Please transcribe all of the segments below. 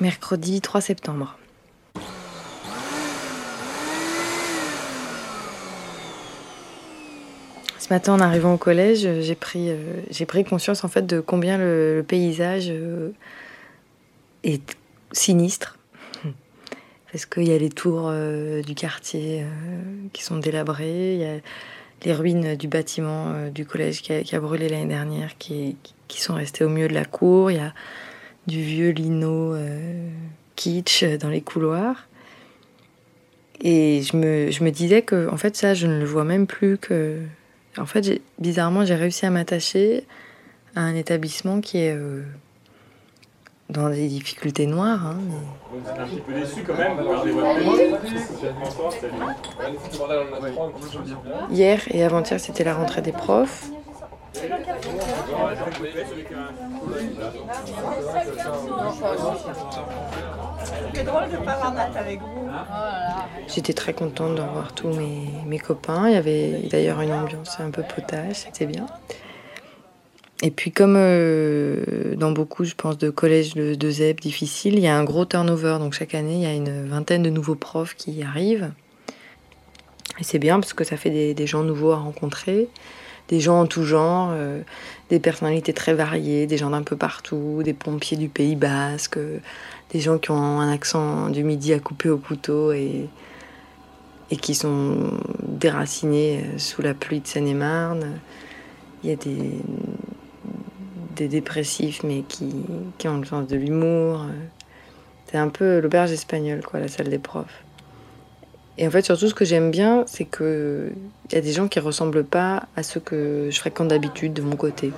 Mercredi 3 septembre. Ce matin, en arrivant au collège, j'ai pris, euh, conscience en fait de combien le, paysage euh, est sinistre. Parce qu'il y a les tours euh, du quartier qui sont délabrées, il y a les ruines du bâtiment du collège qui a, brûlé l'année dernière, qui, sont restées au milieu de la cour. Du vieux lino euh, kitsch dans les couloirs. Et je me, je me disais que, en fait, ça, je ne le vois même plus que. En fait, bizarrement, j'ai réussi à m'attacher à un établissement qui est euh, dans des difficultés noires. hein, mais- Vous êtes un petit peu déçu quand même, votre. Hier et avant-hier, c'était la rentrée des profs. J'étais très contente de revoir tous mes, mes copains. Il y avait d'ailleurs une ambiance un peu potage, c'était bien. Et puis comme euh, dans beaucoup, je pense, de collèges de, de ZEP difficiles, il y a un gros turnover. Donc chaque année, il y a une vingtaine de nouveaux profs qui arrivent. Et c'est bien parce que ça fait des, des gens nouveaux à rencontrer, des gens en tout genre, euh, des personnalités très variées, des gens d'un peu partout, des pompiers du Pays Basque, euh, des gens qui ont un accent du midi à couper au couteau et, qui sont déracinés euh, sous la pluie de Seine-et-Marne. Il y a des, des dépressifs, mais qui, qui ont le sens de l'humour. C'est un peu l'auberge espagnole, quoi, la salle des profs. Et en fait, surtout, ce que j'aime bien, c'est que il y a des gens qui ressemblent pas à ceux que je fréquente d'habitude de mon côté.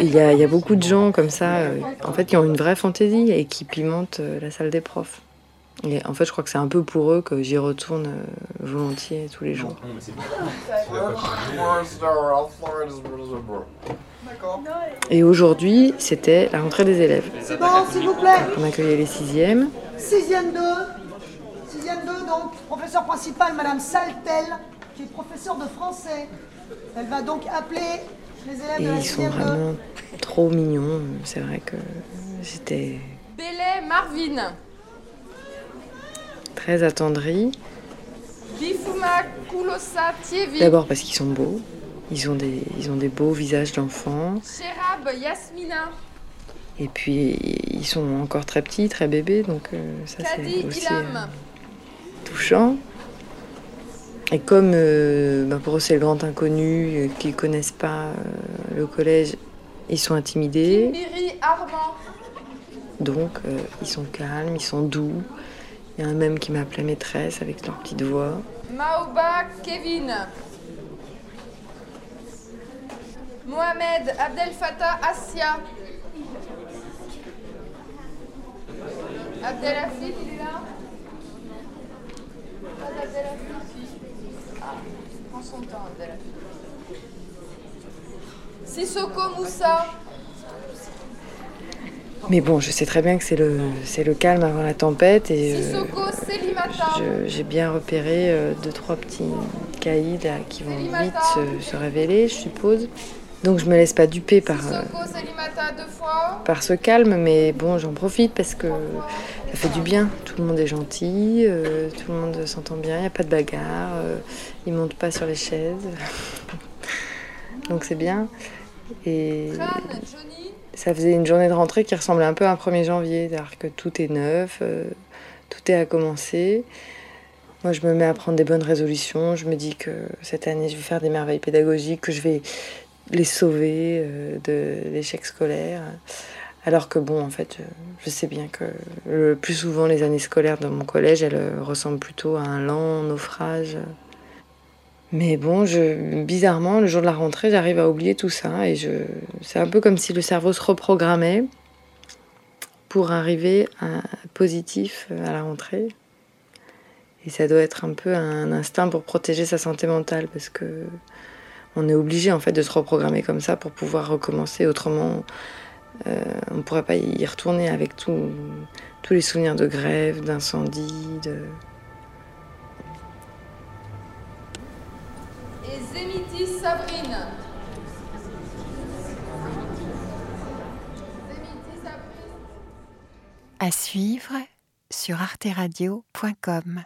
Il y, a, il y a beaucoup de gens comme ça, euh, en fait, qui ont une vraie fantaisie et qui pimentent euh, la salle des profs. Et en fait, je crois que c'est un peu pour eux que j'y retourne euh, volontiers tous les jours. Et aujourd'hui, c'était la rentrée des élèves. C'est bon, s'il vous plaît. On accueillait les sixièmes. Sixième 2. Sixième 2, donc, professeur principal, Madame Saltel, qui est professeure de français. Elle va donc appeler les élèves Et de la ils sont sixième 2. vraiment trop mignons. C'est vrai que j'étais Belay Marvin. Très attendrie. D'abord parce qu'ils sont beaux. Ils ont des, ils ont des beaux visages d'enfants. Et puis, ils sont encore très petits, très bébés. Donc, euh, ça, c'est aussi euh, touchant. Et comme euh, bah, pour eux, c'est le grand inconnu, qu'ils connaissent pas le collège, ils sont intimidés. Donc, ils sont calmes, ils sont doux. Il y a un même qui m'appelait maîtresse avec leur petite voix. Maouba Kevin. Mohamed Abdel Fattah Assia. Abdel Hafid, il est là Pas d'Abdel Ah, prends son temps, Abdel. Sissoko Moussa. Mais bon, je sais très bien que c'est le, c'est le calme avant la tempête. Et euh, je- j'ai bien repéré euh, deux, trois petits caïds là, qui vont vite se, se révéler, je suppose. Donc je me laisse pas duper par, euh, par ce calme, mais bon, j'en profite parce que ça fait du bien. Tout le monde est gentil, euh, tout le monde s'entend bien, il n'y a pas de bagarre, euh, ils montent pas sur les chaises. Donc c'est bien. Et. Ça faisait une journée de rentrée qui ressemblait un peu à un 1er janvier, c'est-à-dire que tout est neuf, euh, tout est à commencer. Moi, je me mets à prendre des bonnes résolutions. Je me dis que cette année, je vais faire des merveilles pédagogiques, que je vais les sauver euh, de l'échec scolaire. Alors que bon, en fait, je sais bien que le plus souvent, les années scolaires dans mon collège, elles euh, ressemblent plutôt à un lent naufrage. Mais bon, je, bizarrement, le jour de la rentrée, j'arrive à oublier tout ça et je, c'est un peu comme si le cerveau se reprogrammait pour arriver positif à la rentrée. Et ça doit être un peu un instinct pour protéger sa santé mentale parce que on est obligé en fait de se reprogrammer comme ça pour pouvoir recommencer. Autrement, Euh, on ne pourrait pas y retourner avec tous les souvenirs de grève, d'incendie, de... Zemitis Sabrine. À suivre sur arteradio.com.